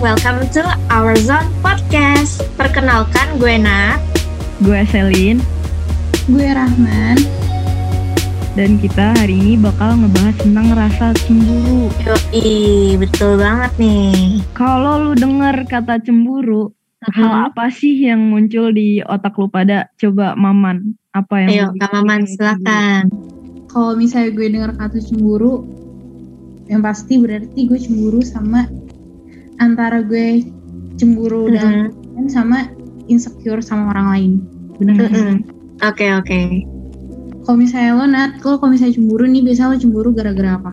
welcome to our Zone Podcast. Perkenalkan gue Nat. Gue Selin. Gue Rahman. Dan kita hari ini bakal ngebahas tentang rasa cemburu. Yoi, betul banget nih. Kalau lu denger kata cemburu, Mhm. hal apa sih yang muncul di otak lu pada? Coba Maman, apa yang Ayo, Kak Maman, silakan. Kalau misalnya gue dengar kata cemburu, yang pasti berarti gue cemburu sama antara gue cemburu Mhm. dalam hubungan sama insecure sama orang lain. Mhm. Oke, oke. Kalau misalnya lo Nat, kalau kalau misalnya cemburu nih biasa lo cemburu gara-gara apa?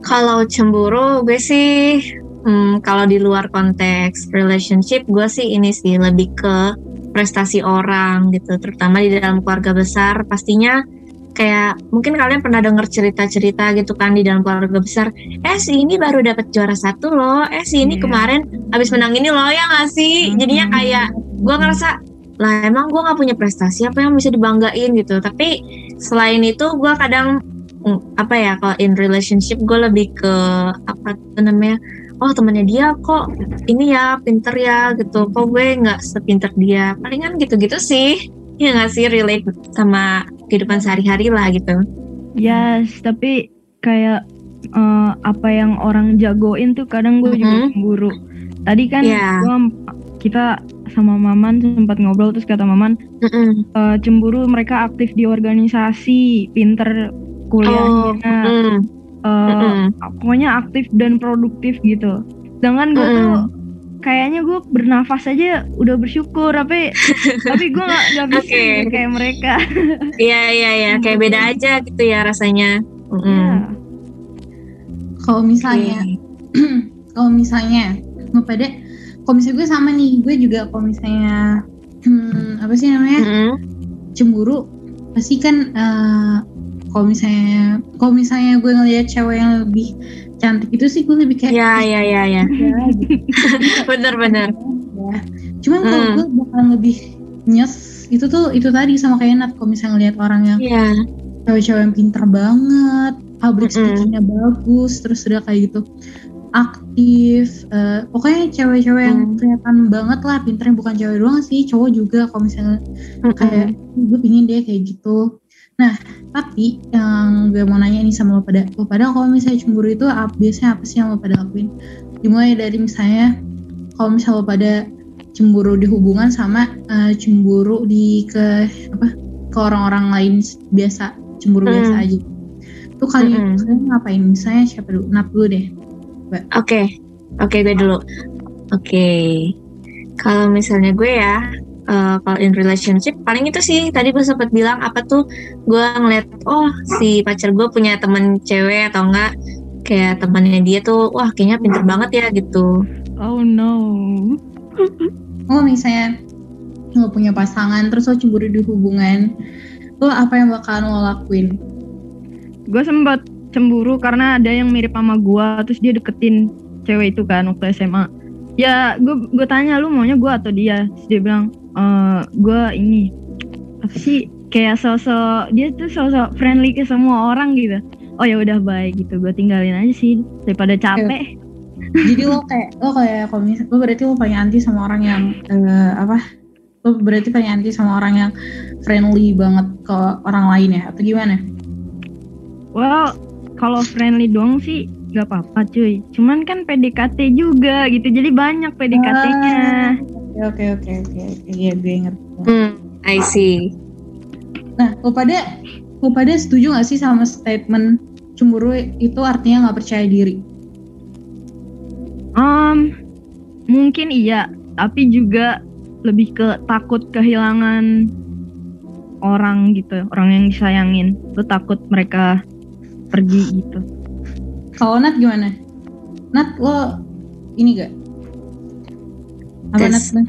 Kalau cemburu, gue sih hmm, kalau di luar konteks relationship, gue sih ini sih lebih ke prestasi orang gitu, terutama di dalam keluarga besar. Pastinya kayak mungkin kalian pernah dengar cerita-cerita gitu kan di dalam keluarga besar. Eh si ini baru dapat juara satu loh. Eh si ini Iya. kemarin habis menang ini loh ya nggak sih? Jadinya kayak gue ngerasa lah emang gue nggak punya prestasi apa yang bisa dibanggain gitu. Tapi selain itu gue kadang mm, apa ya kalau in relationship gue lebih ke apa tuh namanya oh temannya dia kok ini ya pinter ya gitu kok gue nggak sepinter dia palingan gitu-gitu sih ya nggak sih relate sama kehidupan sehari-hari lah gitu Yes, tapi kayak eh, apa yang orang jagoin tuh kadang gue juga Mhm. cemburu. Tadi kan Iya. gua- kita sama Maman sempat ngobrol terus kata Maman Mm-mm. eh, cemburu mereka aktif di organisasi, pinter oh kuliahnya, mm, eh, mm-mm. pokoknya aktif dan produktif gitu. Sedangkan gue tuh kayaknya gue bernafas aja udah bersyukur, tapi tapi gue nggak nggak bisa gitu kayak mereka. iya iya iya kayak beda aja gitu ya rasanya Mm-mm. Iya. Kalau misalnya, kalau misalnya lo pada, kalau misalnya gue sama nih, gue juga kalau misalnya hmm, apa sih namanya? Mm-mm. cemburu pasti kan eh, kalau misalnya kalau misalnya gue ngeliat cewek yang lebih cantik itu sih gue lebih kayak iya iya iya "Ya," gitu. bener-bener ya. Cuman kalau Hmm. gue bakal lebih nyes itu tuh itu tadi sama kayak Nat kalau misalnya ngeliat orang yang iya cewek-cewek yang pinter banget public speakingnya bagus terus udah kayak gitu aktif eh, pokoknya cewek-cewek yang Hmm. kelihatan banget lah pinternya bukan cewek doang sih cowok juga kalau misalnya Mm-mm. kayak gue pingin dia kayak gitu nah tapi yang gue mau nanya nih sama lo pada lo pada kalau misalnya cemburu itu ap- biasanya apa sih yang lo pada lakuin? Dimulai dari misalnya kalau misalnya lo pada cemburu di hubungan sama eh, cemburu di ke apa ke orang-orang lain biasa cemburu Hmm. biasa aja. Tuh kalian Mm-mm. kalian ngapain? Misalnya siapa dulu? Nap dulu deh. Oke, oke gue dulu. Oke, kalau misalnya gue ya, eh, kalau in relationship paling itu sih tadi gue sempat bilang apa tuh gue ngeliat oh si pacar gue punya temen cewek atau enggak kayak temannya dia tuh wah kayaknya pinter banget ya gitu. Oh no. oh misalnya lo punya pasangan terus lo cemburu di hubungan lo apa yang bakalan lo lakuin Gue sempat cemburu karena ada yang mirip sama gua terus dia deketin cewek itu kan waktu SMA. Ya gue gue tanya lu maunya gua atau dia? Terus dia bilang eh gue ini apa sih kayak sosok dia tuh sosok friendly ke semua orang gitu. Oh ya udah baik gitu gue tinggalin aja sih daripada capek. jadi lo kayak lo kayak kalau mis- lo berarti lo paling anti sama orang yang eh, apa lo berarti paling anti sama orang yang friendly banget ke orang lain ya atau gimana Well kalau friendly doang sih gak apa-apa cuy. Cuman kan PDKT juga gitu jadi banyak PDKT-nya. oke oke oke oke iya gue ngerti Hmm, I see. nah lo pada lo pada setuju gak sih sama statement cemburu itu artinya nggak percaya diri Um, mungkin iya, tapi juga lebih ke takut kehilangan orang gitu, orang yang disayangin. Lu takut mereka pergi gitu. kalau Nat gimana Nat lo ini gak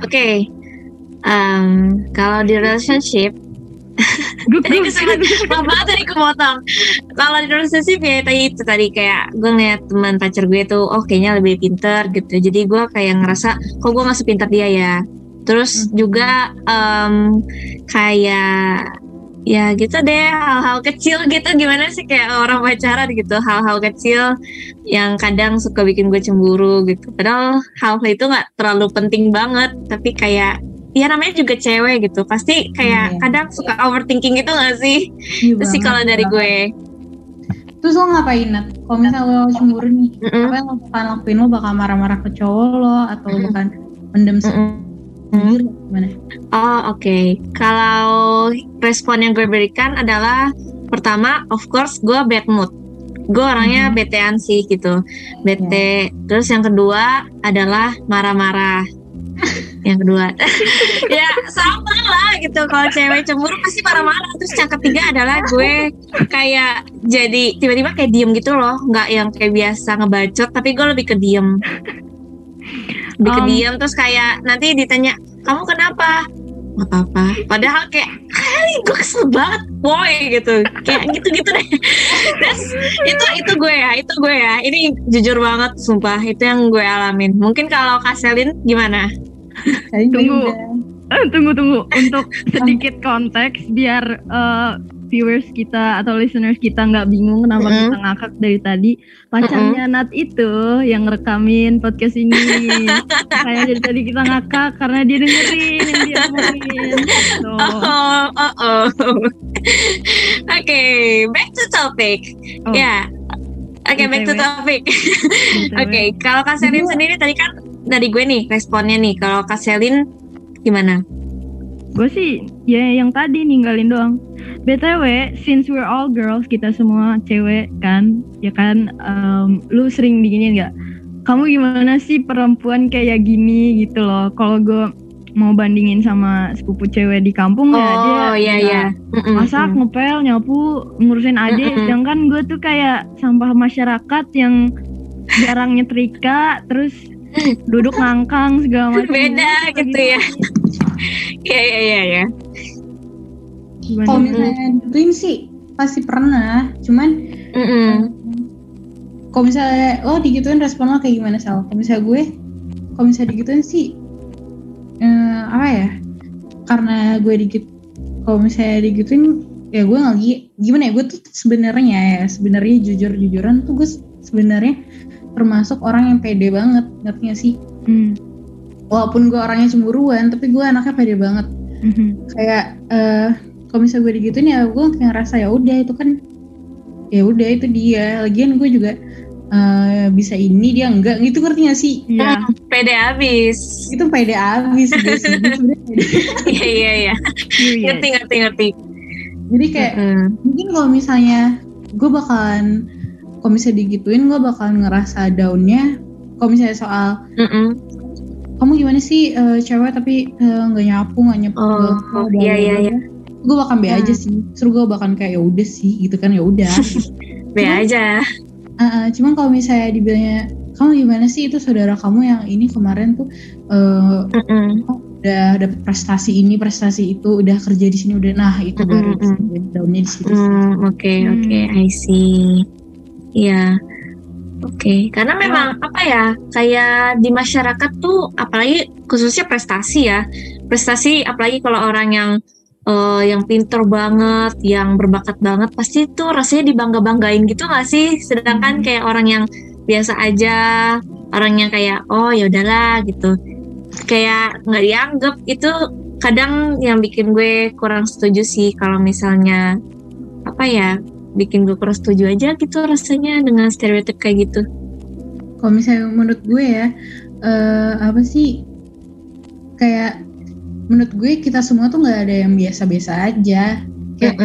Oke, Em, kalau di relationship Gue tadi sempat maaf tadi kalau di relationship ya tadi itu tadi kayak gue ngeliat teman pacar gue tuh oh kayaknya lebih pinter gitu. Jadi gue kayak ngerasa kok gue gak sepintar dia ya? Terus juga em, kayak ya gitu deh hal-hal kecil gitu gimana sih kayak orang pacaran gitu hal-hal kecil yang kadang suka bikin gue cemburu gitu padahal hal itu nggak terlalu penting banget tapi kayak ya namanya juga cewek gitu pasti kayak Iya. kadang suka overthinking gitu gak sih Iya itu sih kalau dari banget. gue Terus lo ngapain Nat? Kalau misalnya lo cemburu nih, Mm-mm. apa yang lo bakal lakuin? Lo bakal marah-marah ke cowok lo atau lo Mm-mm. bakal mendem Mm-mm. Gimana? Oh oke, kalau respon yang gue berikan adalah pertama, of course gue bad mood. Gue orangnya Mhm. betean sih gitu, bete. Terus yang kedua adalah marah-marah. yang kedua, ya sama lah gitu. Kalau cewek cemburu pasti marah-marah. Terus yang ketiga adalah gue kayak jadi tiba-tiba kayak diem gitu loh, nggak yang kayak biasa ngebacot, tapi gue lebih ke diem. Ke Um, terus kayak nanti ditanya kamu kenapa? Gak apa-apa. Padahal kayak kali gue kesel banget, boy gitu. Kayak gitu-gitu deh. Terus itu itu gue ya, itu gue ya. Ini jujur banget, sumpah. Itu yang gue alamin. Mungkin kalau Kaselin gimana? Tunggu. udah. Eh, tunggu tunggu untuk sedikit konteks biar eh, viewers kita atau listeners kita nggak bingung kenapa Mm-mm. kita ngakak dari tadi pacarnya Nat itu yang rekamin podcast ini kayak dari tadi kita ngakak karena dia dengerin yang dia omongin Tuh. Oh, oh, oh. Oke, back to topic. Oh. Ya. Oke, back to topic. Oke, kalau Kak Selin sendiri tadi kan dari gue nih responnya nih. Kalau Kak Selin gimana? gue sih ya yang tadi ninggalin doang btw since we're all girls kita semua cewek kan ya kan em, lu sering diginin nggak kamu gimana sih perempuan kayak gini gitu loh kalau gue mau bandingin sama sepupu cewek di kampung ya dia Oh, iya ya, iya. Mm-mm, masak mm. ngepel nyapu ngurusin adik Mm-mm. sedangkan gue tuh kayak sampah masyarakat yang jarang nyetrika terus duduk ngangkang segala macam Beda gitu ya. Iya iya iya ya. Gimana? Kalau misalnya gituin sih pasti pernah. Cuman Mm-mm. kalau misalnya lo digituin respon lo kayak gimana Sal? Kalau misalnya gue, kalau misalnya digituin sih eh, apa ya? Karena gue digit, kalau misalnya digituin ya gue nggak gi- gimana ya gue tuh sebenarnya ya sebenarnya jujur jujuran tuh gue sebenarnya termasuk orang yang pede banget ngerti gak sih Hmm. walaupun gue orangnya cemburuan tapi gue anaknya pede banget Mhm. kayak eh kalau misalnya gue digituin ya gue kayak ngerasa ya udah itu kan ya udah itu dia lagian gue juga eh, bisa ini dia enggak gitu ngerti gak sih Iya. Hmm, Pede abis. itu pede abis pede. Iya iya iya. Period. Ngerti ngerti ngerti. jadi kayak Mm-mm. mungkin kalau misalnya gue bakalan kalau misalnya digituin gue bakalan ngerasa downnya kalau misalnya soal Mm-mm. kamu gimana sih eh, cewek tapi eh, nggak nyapu nggak nyapu Oh, iya, iya, iya. Gue bakal be Hmm. aja sih seru gue bakal kayak ya udah sih gitu kan ya udah Be aja. Uh, uh, cuman kalau misalnya dibilangnya kamu gimana sih itu saudara kamu yang ini kemarin tuh uh, Mm-mm. udah dapet prestasi ini prestasi itu udah kerja di sini udah nah itu baru Mm-mm. daunnya di situ sih. Hmm, oke Hmm. oke, I see. Iya. Oke, karena memang apa ya, kayak di masyarakat tuh apalagi khususnya prestasi ya. Prestasi apalagi kalau orang yang eh, yang pinter banget, yang berbakat banget, pasti tuh rasanya dibangga-banggain gitu gak sih? Sedangkan Hmm. kayak orang yang biasa aja, orang yang kayak oh ya udahlah gitu. Kayak nggak dianggap itu kadang yang bikin gue kurang setuju sih kalau misalnya apa ya bikin gue kurang setuju aja gitu rasanya dengan stereotip kayak gitu. kalau misalnya menurut gue ya eh, apa sih kayak menurut gue kita semua tuh nggak ada yang biasa-biasa aja. Kayak-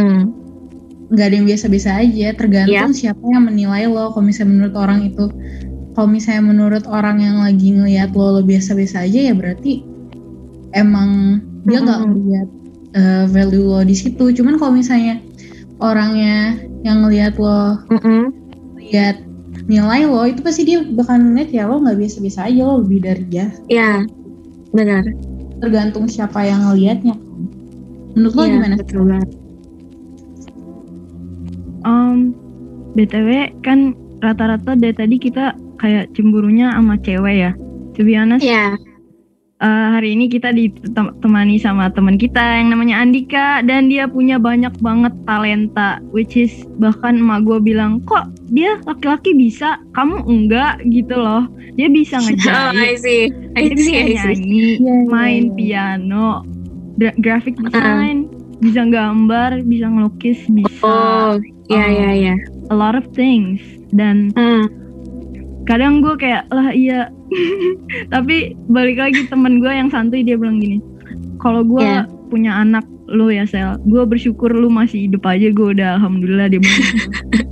nggak ada yang biasa-biasa aja. Tergantung siapa yang menilai lo. Kalau misalnya menurut orang itu kalau misalnya menurut orang yang lagi ngelihat lo lo biasa-biasa aja ya berarti emang dia nggak Mm-mm. ngeliat eh, value lo di situ. Cuman kalau misalnya orangnya yang ngelihat lo Mm-mm. lihat nilai lo itu pasti dia bakal ngeliat ya lo nggak biasa-biasa aja lo lebih dari dia. Ya benar. Tergantung siapa yang ngelihatnya menurut lo Iya, gimana betul banget. Um, btw kan rata-rata dari tadi kita kayak cemburunya sama cewek ya. To be honest, Iya. eh, hari ini kita ditemani sama teman kita yang namanya Andika dan dia punya banyak banget talenta which is bahkan emak gue bilang kok dia laki-laki bisa kamu enggak gitu loh dia bisa Oh, ngejahit I see. I dia bisa see, I see. nyanyi Iya, iya, main iya. piano gra- graphic design bisa gambar bisa ngelukis bisa Oh, ya Oh. ya ya. a lot of things dan Hmm. kadang gue kayak lah iya tapi balik lagi temen gue yang santuy dia bilang gini kalau gue Iya. punya anak lo ya sel gue bersyukur lu masih hidup aja gue udah alhamdulillah dia bilang.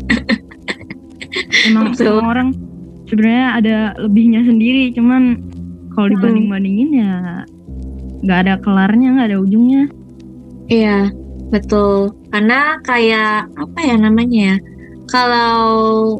emang Betul. semua orang sebenarnya ada lebihnya sendiri cuman kalau Hmm. dibanding bandingin ya nggak ada kelarnya nggak ada ujungnya Iya, betul. Karena kayak apa ya namanya ya? Kalau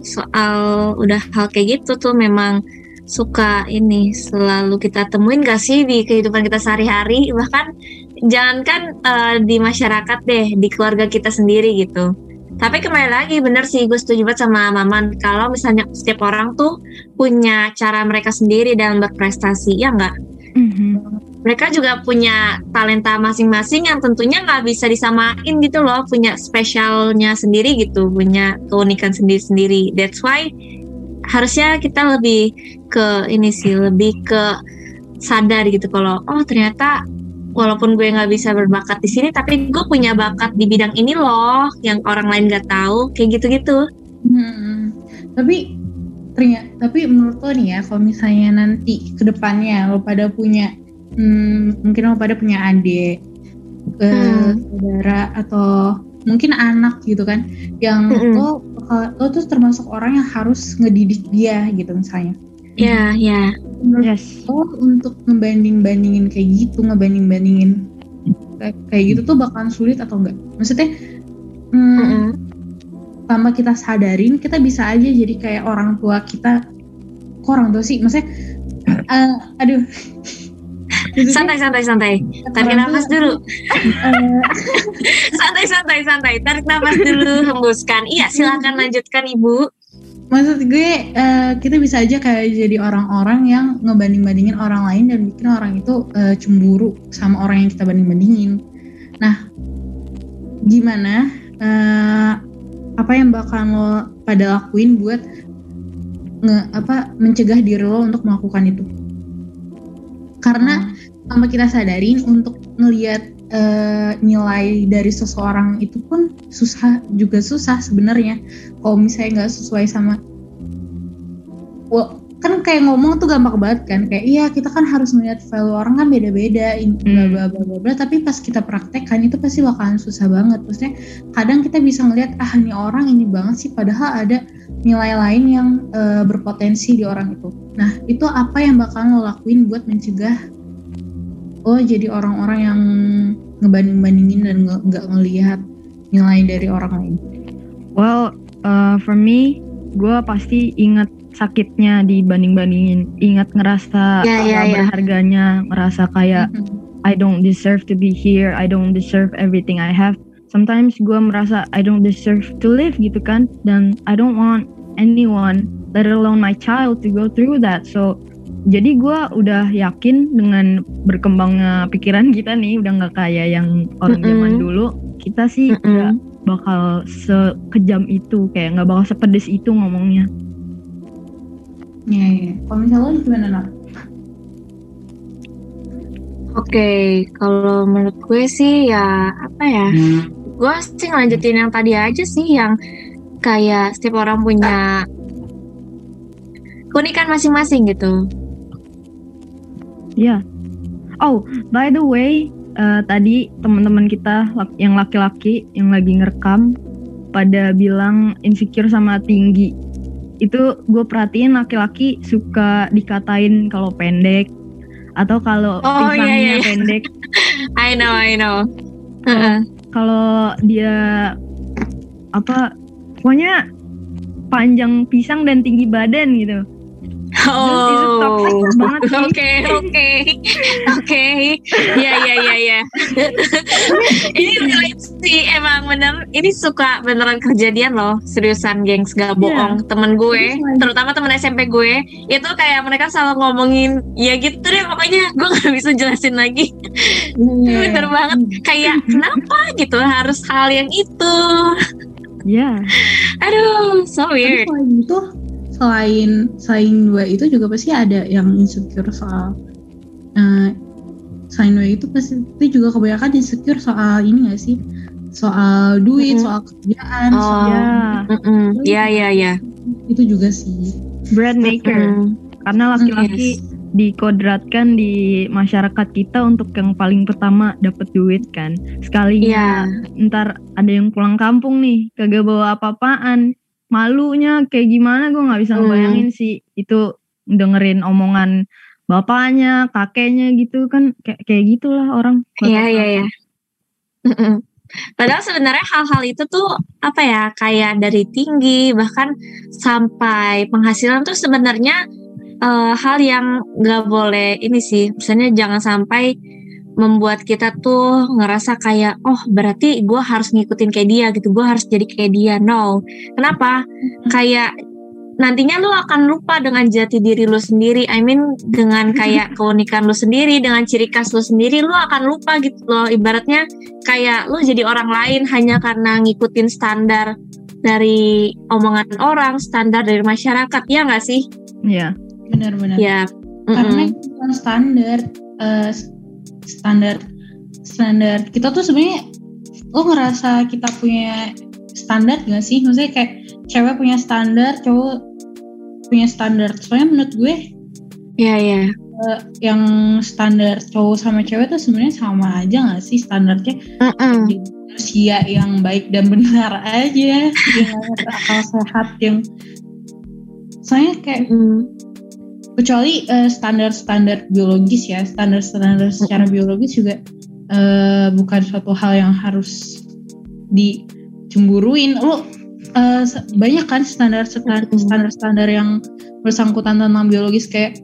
soal udah hal kayak gitu tuh memang suka ini selalu kita temuin gak sih di kehidupan kita sehari-hari bahkan jangankan eh, di masyarakat deh di keluarga kita sendiri gitu tapi kembali lagi bener sih gue setuju banget sama Maman. Kalau misalnya setiap orang tuh punya cara mereka sendiri dalam berprestasi ya nggak? Mereka juga punya talenta masing-masing yang tentunya nggak bisa disamain gitu loh punya spesialnya sendiri gitu punya keunikan sendiri-sendiri. That's why harusnya kita lebih ke ini sih lebih ke sadar gitu kalau oh ternyata walaupun gue nggak bisa berbakat di sini tapi gue punya bakat di bidang ini loh yang orang lain nggak tahu kayak gitu-gitu Hmm, tapi ternyata tapi menurut lo nih ya kalau misalnya nanti ke depannya lo pada punya hmm, mungkin lo pada punya adik eh, Hmm. saudara atau mungkin anak gitu kan yang Mm-mm. lo lo tuh termasuk orang yang harus ngedidik dia gitu misalnya ya ya menurut yes. Lo untuk ngebanding-bandingin kayak gitu ngebanding-bandingin kayak, kayak gitu tuh bakalan sulit atau enggak? Maksudnya hmm, Mm-mm. tanpa kita sadarin kita bisa aja jadi kayak orang tua kita. Kok orang tua sih? Maksudnya eh, aduh. Santai santai santai. Tarik nafas dulu. Eh, santai santai santai. Tarik nafas dulu hembuskan. Iya silakan lanjutkan ibu maksud gue eh, kita bisa aja kayak jadi orang-orang yang ngebanding-bandingin orang lain dan bikin orang itu eh, cemburu sama orang yang kita banding-bandingin. Nah gimana eh, apa yang bakalan lo pada lakuin buat nge apa mencegah diri lo untuk melakukan itu? Karena tanpa kita sadarin untuk ngelihat eh, nilai dari seseorang itu pun susah juga susah sebenarnya. Kalau misalnya nggak sesuai sama Wah, kan kayak ngomong tuh gampang banget kan. Kayak iya kita kan harus melihat value orang kan beda-beda bla Hmm. bla bla bla bla tapi pas kita praktekkan itu pasti bakalan susah banget. Maksudnya kadang kita bisa ngelihat ah ini orang ini banget sih padahal ada nilai lain yang eh, berpotensi di orang itu. Nah itu apa yang bakalan lo lakuin buat mencegah oh jadi orang-orang yang ngebanding-bandingin dan nge- nggak ngelihat nilai dari orang lain Well, uh, for me, gue pasti ingat sakitnya dibanding-bandingin, ingat ngerasa ya, nggak ya. berharganya, ngerasa kayak Mhm. I don't deserve to be here, I don't deserve everything I have. Sometimes gue merasa I don't deserve to live gitu kan, dan I don't want anyone, let alone my child, to go through that. So, jadi gue udah yakin dengan berkembangnya pikiran kita nih, udah nggak kayak yang orang Mm-mm. zaman dulu. Kita sih Mm-mm. nggak bakal sekejam itu, kayak nggak bakal sepedes itu ngomongnya. Iya, iya. Kalau misalnya lo gimana nak? Oke, kalau menurut gue sih ya apa ya? Gue sih ngelanjutin yang tadi aja sih yang kayak setiap orang punya keunikan masing-masing gitu. Iya. Oh, by the way, eh, tadi teman-teman kita yang laki-laki yang lagi ngerekam pada bilang insecure sama tinggi. Itu gue perhatiin laki-laki suka dikatain kalau pendek atau kalau Oh, iya, pisangnya iya, iya. pendek. I know, I know. Heeh. Kalau dia apa? Pokoknya panjang pisang dan tinggi badan gitu. Oh. Oke, oke, oke. Ya, ya, ya, ya. ini relate sih emang bener. Ini suka beneran kejadian loh. Seriusan, gengs, gak Iya. bohong. Temen gue, terutama temen SMP gue, itu kayak mereka selalu ngomongin, ya gitu deh. Pokoknya gue gak bisa jelasin lagi. Iya. Bener banget. Kayak kenapa gitu harus hal yang itu. Ya. Aduh, so Tapi weird. selain itu selain selain dua itu juga pasti ada yang insecure soal eh, selain dua itu pasti itu juga kebanyakan insecure soal ini gak sih soal duit Mm-mm. soal kerjaan Oh. soal Ya. Ya, ya, ya. itu juga sih Brand maker. Mm. Karena laki-laki Yes. dikodratkan di masyarakat kita untuk yang paling pertama dapat duit kan. Sekalinya Iya. ntar ada yang pulang kampung nih kagak bawa apa-apaan. Malunya kayak gimana gue nggak bisa Hmm. ngebayangin sih itu dengerin omongan bapaknya, kakeknya gitu kan kayak kayak gitulah orang. Iya iya iya. Padahal sebenarnya hal-hal itu tuh apa ya kayak dari tinggi bahkan sampai penghasilan tuh sebenarnya eh, hal yang nggak boleh ini sih. Misalnya jangan sampai membuat kita tuh ngerasa kayak oh berarti gue harus ngikutin kayak dia gitu gue harus jadi kayak dia. No. Kenapa? Kayak nantinya lu akan lupa dengan jati diri lu sendiri. I mean dengan kayak keunikan lu sendiri dengan ciri khas lu sendiri lu akan lupa gitu loh. Ibaratnya kayak lu jadi orang lain hanya karena ngikutin standar dari omongan orang standar dari masyarakat. Ya nggak sih? Iya. benar-benar. Ya karena mm-mm. itu bukan standar eh, standar standar. Kita tuh sebenarnya lo ngerasa kita punya standar gak sih? Maksudnya kayak cewek punya standar cowok punya standar. Soalnya menurut gue ya ya eh, yang standar cowok sama cewek tuh sebenarnya sama aja gak sih standarnya? Mm-mm. Jadi manusia yang baik dan benar aja yang akal sehat yang soalnya kayak Mm. Kecuali eh, standar-standar biologis ya standar-standar secara biologis juga eh, bukan suatu hal yang harus dicemburuin. Lo eh, se- banyak kan standar Mm-mm. standar-standar yang bersangkutan tentang biologis kayak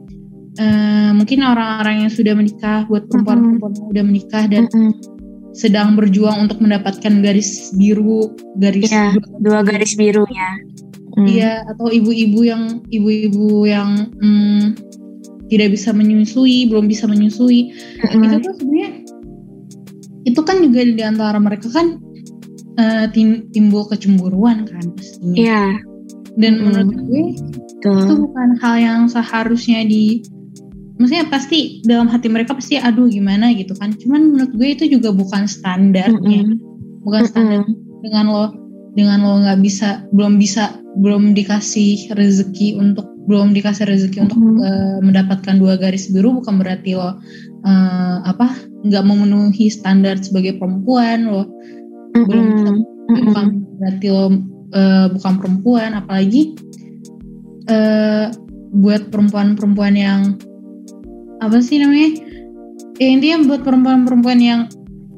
eh, mungkin orang-orang yang sudah menikah buat perempuan-perempuan yang udah menikah dan sedang berjuang untuk mendapatkan garis biru garis Iya, dua garis biru ya Mm. Iya, atau ibu-ibu yang ibu-ibu yang mm, tidak bisa menyusui, belum bisa menyusui. Mm-mm. Itu tuh sebenarnya itu kan juga di antara mereka kan eh, tim- timbul kecemburuan kan pastinya. Iya, Dan Mm. menurut gue itu betul. bukan hal yang seharusnya di maksudnya pasti dalam hati mereka pasti aduh gimana gitu kan. Cuman menurut gue itu juga bukan standarnya. Mm-mm. Bukan standar Mm-mm. dengan lo dengan lo nggak bisa belum bisa belum dikasih rezeki untuk belum dikasih rezeki untuk Mhm. eh, mendapatkan dua garis biru bukan berarti lo eh, apa nggak memenuhi standar sebagai perempuan lo belum bisa Mm-mm. bukan berarti lo eh, bukan perempuan apalagi eh, buat perempuan-perempuan yang apa sih namanya ya intinya buat perempuan-perempuan yang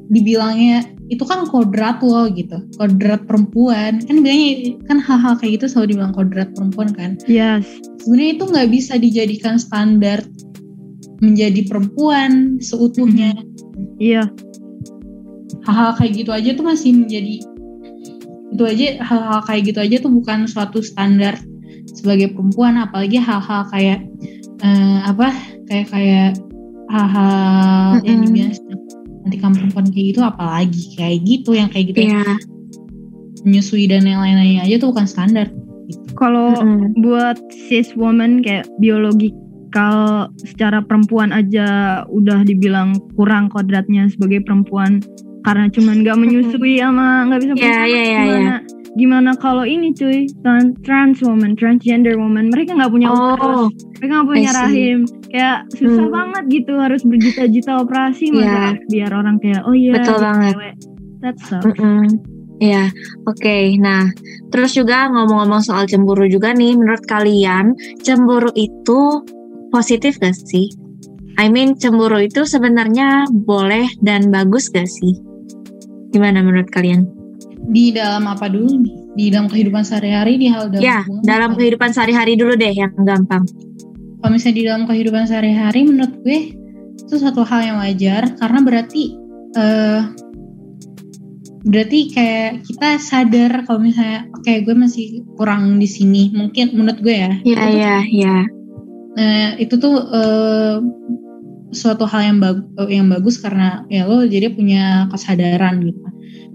dibilangnya itu kan kodrat lo gitu kodrat perempuan kan bilangnya kan hal-hal kayak gitu selalu dibilang kodrat perempuan kan Yes. sebenarnya itu nggak bisa dijadikan standar menjadi perempuan seutuhnya Iya. hal-hal kayak gitu aja tuh masih menjadi itu aja hal-hal kayak gitu aja tuh bukan suatu standar sebagai perempuan apalagi hal-hal kayak eh, apa kayak kayak hal-hal yang Mm-mm. dibilang nanti kamu perempuan kayak gitu apalagi kayak gitu yang kayak gitu Iya. menyusui dan yang lain-lainnya aja tuh bukan standar Kalau Mm-mm. buat cis woman kayak biologikal secara perempuan aja udah dibilang kurang kodratnya sebagai perempuan karena cuman nggak menyusui sama nggak bisa Iya, punya anak, iya, iya, gimana kalau ini cuy tran- trans woman transgender woman mereka nggak punya Oh, uterus mereka nggak punya rahim kayak susah Hmm. banget gitu harus berjuta-juta operasi masa biar orang kayak oh iya Betul banget. cewek. that sucks Mm-mm. Iya, oke. Nah, terus juga ngomong-ngomong soal cemburu juga nih, menurut kalian cemburu itu positif gak sih? I mean, cemburu itu sebenarnya boleh dan bagus gak sih? Gimana menurut kalian? Di dalam apa dulu nih di dalam kehidupan sehari-hari di hal dalam ya, hubungan dalam apa? kehidupan sehari-hari dulu deh yang gampang. kalau misalnya di dalam kehidupan sehari-hari menurut gue itu suatu hal yang wajar karena berarti eh berarti kayak kita sadar kalau misalnya oke gue masih kurang di sini mungkin menurut gue ya Iya, iya, iya. Nah, itu tuh eh, suatu hal yang bagus yang bagus karena ya lo jadi punya kesadaran gitu.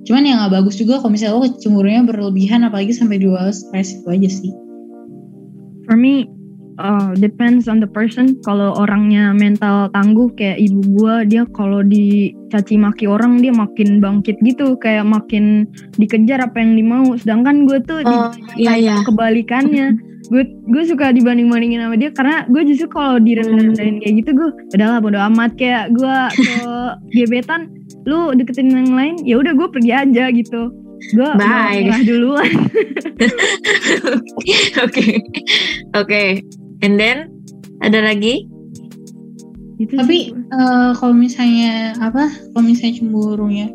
Cuman yang nggak bagus juga kalau misalnya lo cemburunya berlebihan apalagi sampai dua stres itu aja sih. For me, uh, depends on the person. Kalau orangnya mental tangguh kayak ibu gua, dia kalau dicaci maki orang dia makin bangkit gitu, kayak makin dikejar apa yang dimau. Sedangkan gue tuh di- Oh, iya, iya. kebalikannya. Gue gue suka dibanding bandingin sama dia karena gue justru kalau direndah-rendahin kayak gitu gue udahlah bodo amat kayak gue ke gebetan lu deketin yang lain ya udah gue pergi aja gitu gue Bye. nyerah duluan Oke. Oke. And then ada lagi? Gitu Tapi eh, kalau misalnya apa? Kalau misalnya cemburunya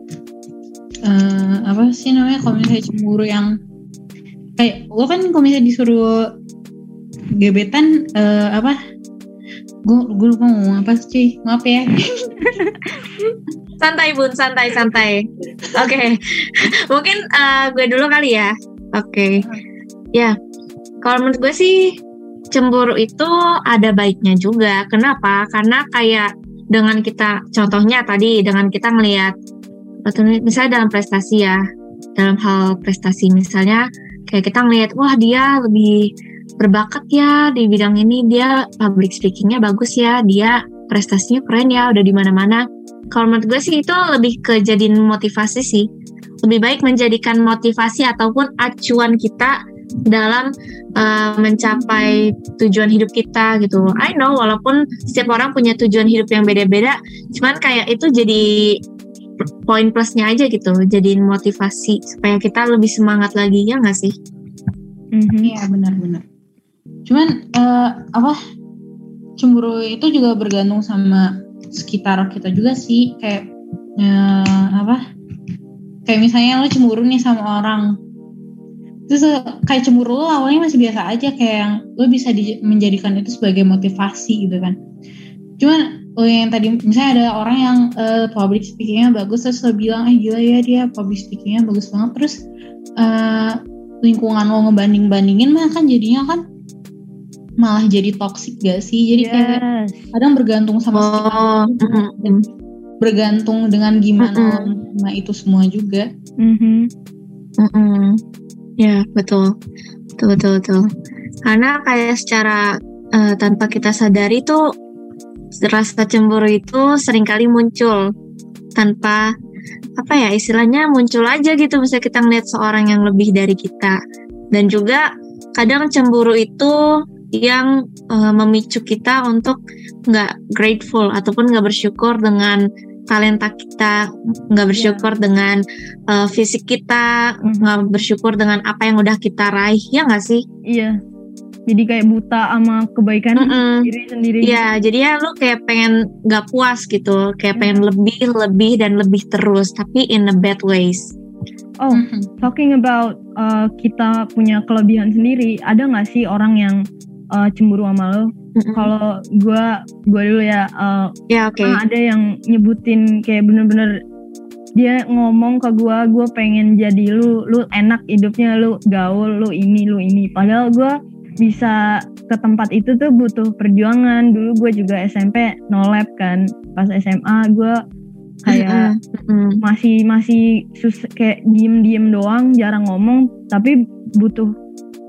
eh apa sih namanya? Kalau misalnya cemburu yang kayak lo kan kalau misalnya disuruh gebetan eh, apa? Gue gue lupa ngomong apa sih. Maaf ya. Santai bun, santai, santai. Oke, mungkin eh, gue dulu kali ya. Oke, ya. Kalau menurut gue sih cemburu itu ada baiknya juga. Kenapa? Karena kayak dengan kita, contohnya tadi dengan kita ngelihat, misalnya dalam prestasi ya, dalam hal prestasi misalnya kayak kita ngelihat, wah dia lebih berbakat ya di bidang ini, dia public speakingnya bagus ya, dia prestasinya keren ya, udah di mana-mana kalau menurut gue sih itu lebih ke jadiin motivasi sih. Lebih baik menjadikan motivasi ataupun acuan kita dalam uh, mencapai tujuan hidup kita gitu. I know walaupun setiap orang punya tujuan hidup yang beda-beda, cuman kayak itu jadi poin plusnya aja gitu. Jadiin motivasi supaya kita lebih semangat lagi ya nggak sih? Mhm. Iya benar-benar. Cuman eh, apa cemburu itu juga bergantung sama sekitar kita juga sih. Kayak eh, apa kayak misalnya lo cemburu nih sama orang. Terus eh, kayak cemburu lo awalnya masih biasa aja kayak yang lo bisa di- menjadikan itu sebagai motivasi gitu kan. Cuman lo yang tadi misalnya ada orang yang eh, public speakingnya bagus terus lo bilang eh gila ya dia public speakingnya bagus banget. Terus eh, lingkungan lo ngebanding-bandingin mah kan jadinya kan malah jadi toxic gak sih jadi kayak Yes. kadang bergantung sama sekitar Oh, mm, mm, mm. bergantung dengan gimana Mm-mm. lo menerima itu semua juga Mhm. Mm-mm. Ya betul, betul betul betul. Karena kayak secara eh, tanpa kita sadari tuh rasa cemburu itu sering kali muncul tanpa apa ya istilahnya muncul aja gitu misalnya kita ngeliat seorang yang lebih dari kita dan juga kadang cemburu itu yang eh, memicu kita untuk nggak grateful ataupun nggak bersyukur dengan talenta kita nggak bersyukur dengan eh, fisik kita Mhm. nggak bersyukur dengan apa yang udah kita raih ya nggak sih Iya. Jadi kayak buta sama kebaikan Mm-mm. diri sendiri. Iya, jadi ya lu kayak pengen nggak puas gitu, kayak pengen lebih, lebih dan lebih terus, tapi in a bad ways. Oh, Mhm. talking about uh, kita punya kelebihan sendiri, ada nggak sih orang yang uh, cemburu sama lo? Kalau gua gua dulu ya, uh, Ya oke. ah, ada yang nyebutin kayak bener-bener dia ngomong ke gua, gua pengen jadi lu, lu enak hidupnya, lu gaul, lu ini, lu ini. Padahal gua bisa ke tempat itu tuh butuh perjuangan. Dulu gue juga SMP no lab kan. Pas SMA gue kayak Mm-mm. masih masih sus kayak diem diem doang jarang ngomong tapi butuh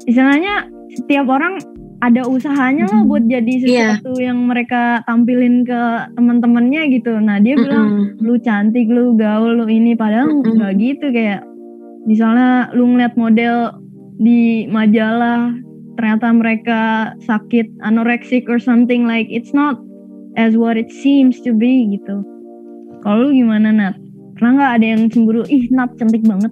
istilahnya setiap orang ada usahanya lah buat jadi Iya. sesuatu yang mereka tampilin ke teman-temannya gitu nah dia bilang Mm-mm. lu cantik lu gaul lu ini padahal Mm-mm. nggak gitu kayak misalnya lu ngeliat model di majalah ternyata mereka sakit anoreksik or something like it's not as what it seems to be gitu kalau lu gimana Nat? pernah nggak ada yang cemburu ih Nat cantik banget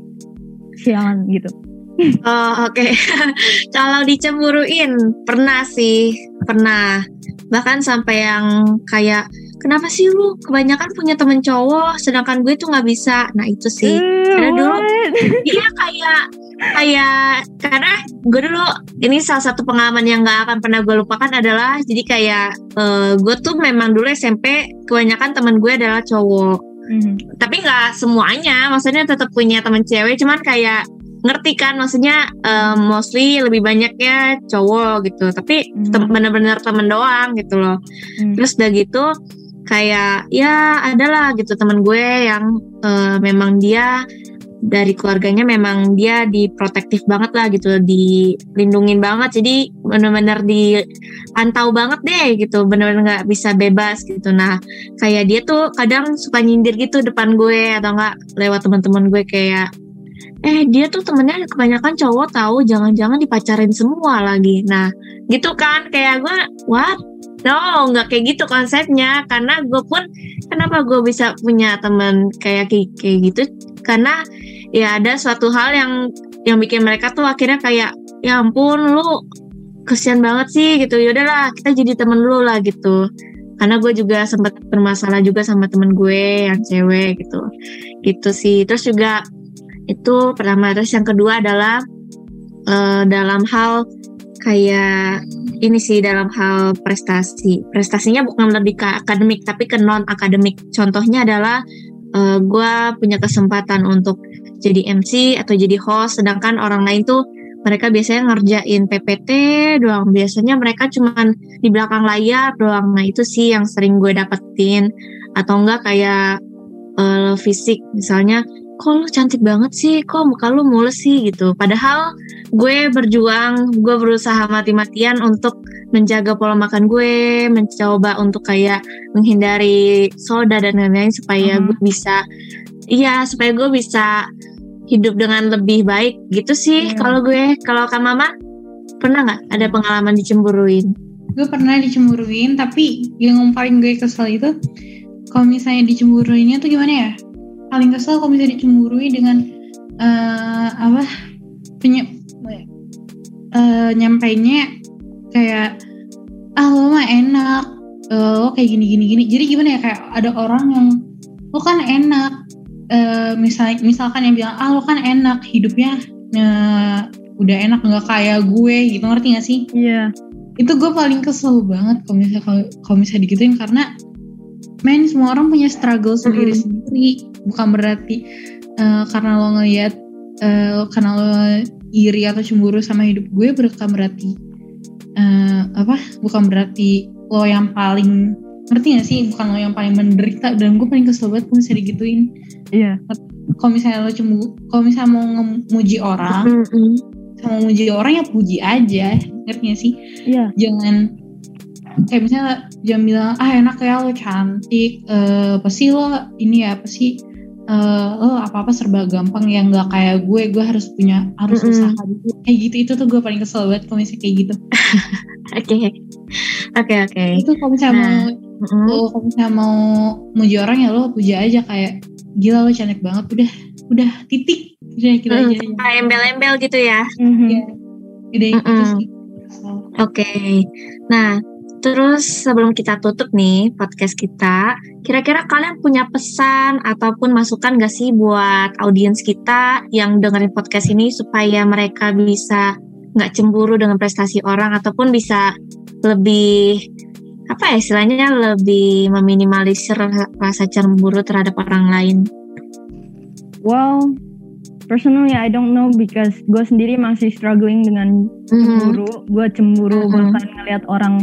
sialan gitu Oh oke. Kalau dicemburuin pernah sih, pernah. Bahkan sampai yang kayak kenapa sih lu kebanyakan punya temen cowok, sedangkan gue tuh nggak bisa. Nah itu sih. Ada dulu. what? Dia kayak kayak karena gue dulu ini salah satu pengalaman yang gak akan pernah gue lupakan adalah jadi kayak uh, gue tuh memang dulu SMP kebanyakan teman gue adalah cowok hmm. tapi nggak semuanya maksudnya tetap punya teman cewek cuman kayak ngerti kan? Maksudnya uh, mostly lebih banyaknya cowok gitu. Tapi hmm. tem bener-bener temen doang gitu loh. Hmm. terus udah gitu kayak ya adalah gitu temen gue yang uh, memang dia dari keluarganya memang dia diprotektif banget lah gitu dilindungin banget. Jadi benar-benar dipantau banget deh gitu benar-benar nggak bisa bebas gitu. Nah kayak dia tuh kadang suka nyindir gitu depan gue atau enggak lewat teman-teman gue kayak eh dia tuh temennya kebanyakan cowok tahu jangan-jangan dipacarin semua lagi. Nah gitu kan kayak gue what? No nggak kayak gitu konsepnya. Karena gue pun kenapa gue bisa punya temen kayak kayak gitu? Karena ya ada suatu hal yang yang bikin mereka tuh akhirnya kayak ya ampun lu kesian banget sih gitu. Yaudahlah kita jadi temen lu lah gitu. Karena gue juga sempat bermasalah juga sama temen gue yang cewek gitu. Gitu sih. Terus juga itu pertama. Terus yang kedua adalah uh, dalam hal kayak ini sih dalam hal prestasi. Prestasinya bukan lebih ke akademik tapi ke non akademik contohnya adalah uh, gue punya kesempatan untuk jadi MC atau jadi host sedangkan orang lain tuh mereka biasanya ngerjain PPT doang. Biasanya mereka cuman di belakang layar doang. Nah itu sih yang sering gue dapetin. Atau enggak kayak uh, fisik. Misalnya kok lu cantik banget sih? Kok muka lu mulus sih? Gitu. Padahal gue berjuang gue berusaha mati-matian untuk menjaga pola makan gue mencoba untuk kayak menghindari soda dan lain-lain supaya -huh. gue bisa iya supaya gue bisa hidup dengan lebih baik gitu sih yeah. kalau gue. Kalau kan mama pernah nggak ada pengalaman dicemburuin? Gue pernah dicemburuin tapi yang paling gue kesel itu kalau misalnya dicemburuinnya tuh gimana ya paling kesel kalau misalnya dicemburui dengan uh, apa punya uh, nyampainya kayak ah lo mah enak uh, lo kayak gini gini gini jadi gimana ya kayak ada orang yang lo kan enak uh, misal misalkan yang bilang ah lo kan enak hidupnya uh, udah enak nggak kayak gue gitu ngerti gak sih? Iya. Yeah. Itu gue paling kesel banget kalau misalnya kalau misalnya digituin karena men semua orang punya struggle sendiri sendiri. Bukan berarti uh, karena lo ngeliat uh, karena lo iri atau cemburu sama hidup gue bukan berarti uh, apa bukan berarti lo yang paling ngerti gak sih? Bukan lo yang paling menderita. Dan gue paling kesel banget misalnya digituin. Iya. Yeah. kalau misalnya lo cemburu kalau misalnya mau ngemuji orang mm -hmm. sama muji orang ya puji aja. Ngerti gak sih? Iya. Yeah. jangan kayak misalnya jangan bilang ah enak ya lo cantik uh, apa sih lo ini ya apa sih uh, lo apa apa serba gampang yang nggak kayak gue gue harus punya harus mm -hmm. usaha dulu kayak gitu itu tuh gue paling kesel banget kalau misalnya kayak gitu oke oke oke itu kalau misalnya nah. mau mm -hmm. lo kalau misalnya mau muji orang ya lo puja aja kayak gila lo cantik banget udah udah titik udah gitu mm, aja embel-embel gitu ya mm -hmm. ya udah mm -hmm. itu sih Oke, okay. nah Terus sebelum kita tutup nih podcast kita, kira-kira kalian punya pesan ataupun masukan gak sih buat audiens kita yang dengerin podcast ini supaya mereka bisa nggak cemburu dengan prestasi orang ataupun bisa lebih apa ya istilahnya lebih meminimalisir rasa cemburu terhadap orang lain. Well, personally I don't know because gue sendiri masih struggling dengan mm-hmm. cemburu. Mm -hmm. Gue cemburu mm -hmm. bahkan ngeliat orang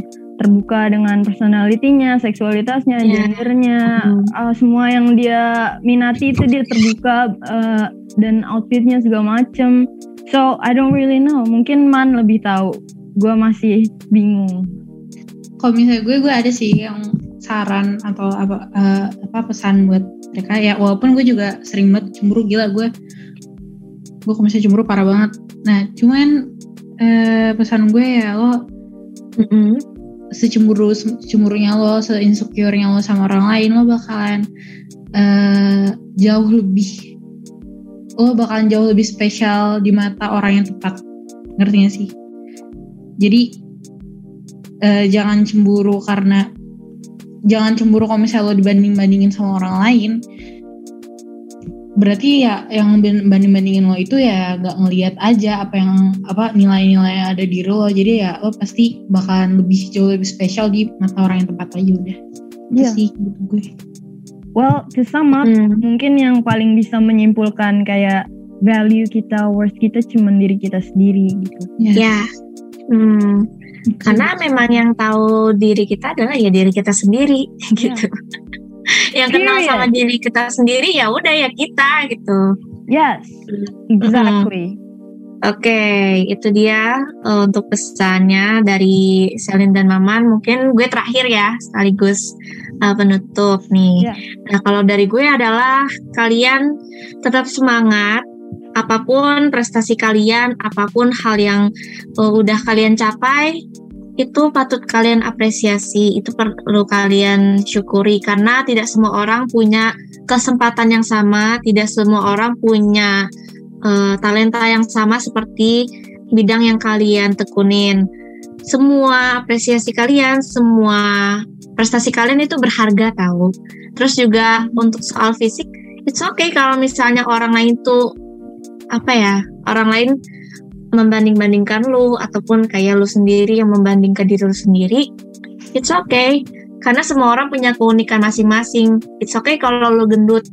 terbuka dengan personalitinya, seksualitasnya, yeah. gendernya, mm. uh, semua yang dia minati itu dia terbuka uh, dan outfitnya segala macem. So I don't really know. Mungkin Man lebih tahu. Gue masih bingung. Kalau misalnya gue, gue ada sih yang saran atau apa uh, apa pesan buat mereka ya. Walaupun gue juga sering banget cemburu gila gue. Gue kalau misalnya cemburu parah banget. Nah cuman uh, pesan gue ya lo mm -mm secemburu cemburunya lo, seinsecure-nya lo sama orang lain, lo bakalan uh, jauh lebih lo bakalan jauh lebih spesial di mata orang yang tepat. Ngerti gak sih? Jadi uh, jangan cemburu karena jangan cemburu kalau misalnya lo dibanding-bandingin sama orang lain. Berarti ya yang banding bandingin lo itu ya gak ngelihat aja apa yang apa nilai-nilai yang ada di lo jadi ya lo pasti bakalan lebih jauh lebih spesial di mata orang yang tepat aja udah itu Iya. sih gitu gue Well, to sum up, Hmm. mungkin yang paling bisa menyimpulkan kayak value kita, worth kita cuma diri kita sendiri gitu. Ya. Hmm. Karena memang yang tahu diri kita adalah ya diri kita sendiri gitu. yang kenal Period. sama diri kita sendiri ya udah ya kita gitu. Yes, exactly. Oke, itu dia eh, untuk pesannya dari Selin dan Maman. Mungkin gue terakhir ya, sekaligus eh, penutup nih. Ya. Nah, kalau dari gue adalah kalian tetap semangat. Apa pun prestasi kalian, apa pun hal yang eh, udah kalian capai, itu patut kalian apresiasi. Itu perlu kalian syukuri karena tidak semua orang punya kesempatan yang sama, tidak semua orang punya eh, talenta yang sama seperti bidang yang kalian tekunin. Semua apresiasi kalian, semua prestasi kalian itu berharga tahu. Terus juga untuk soal fisik, it's okay kalau misalnya orang lain tuh apa ya, orang lain membanding-bandingkan lu ataupun kayak lu sendiri yang membandingkan diri lu sendiri. It's okay. Karena semua orang punya keunikan masing-masing. It's okay kalau lu gendut.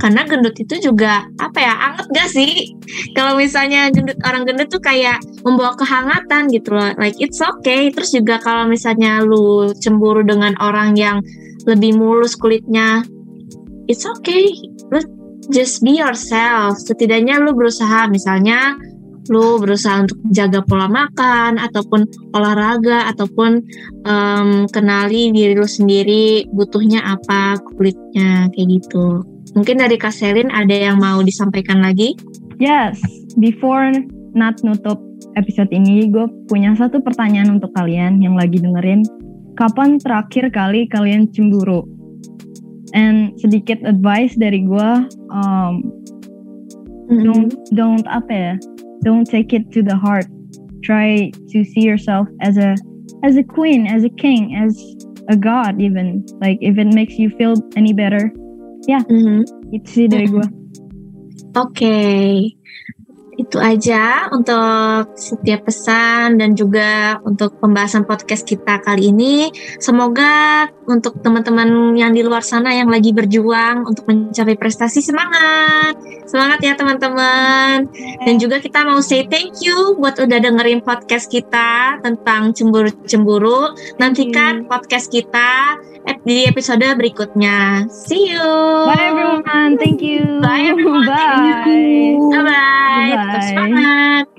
Karena gendut itu juga apa ya anget gak sih? Kalau misalnya gendut orang gendut tuh kayak membawa kehangatan gitu loh. Like it's okay. Terus juga kalau misalnya lu cemburu dengan orang yang lebih mulus kulitnya it's okay. Lu just be yourself. Setidaknya lu berusaha. Misalnya lu berusaha untuk jaga pola makan ataupun olahraga ataupun em, kenali diri lu sendiri butuhnya apa kulitnya kayak gitu Mungkin dari Kak Selin ada yang mau disampaikan lagi? Yes, before not nutup episode ini, gue punya satu pertanyaan untuk kalian yang lagi dengerin. Kapan terakhir kali kalian cemburu? And sedikit advice dari gue, um, don't don't apa ya, don't take it to the heart. Try to see yourself as a as a queen, as a king, as a god even. Like if it makes you feel any better, itu sih dari gue. Oke, itu aja untuk setiap pesan dan juga untuk pembahasan podcast kita kali ini. Semoga untuk teman-teman yang di luar sana yang lagi berjuang untuk mencapai prestasi semangat, semangat ya teman-teman. Dan juga kita mau say thank you buat udah dengerin podcast kita tentang cemburu-cemburu. Nantikan podcast kita di episode berikutnya. See you. Bye everyone. Thank you. Bye everyone. Bye. Bye bye. 拜拜。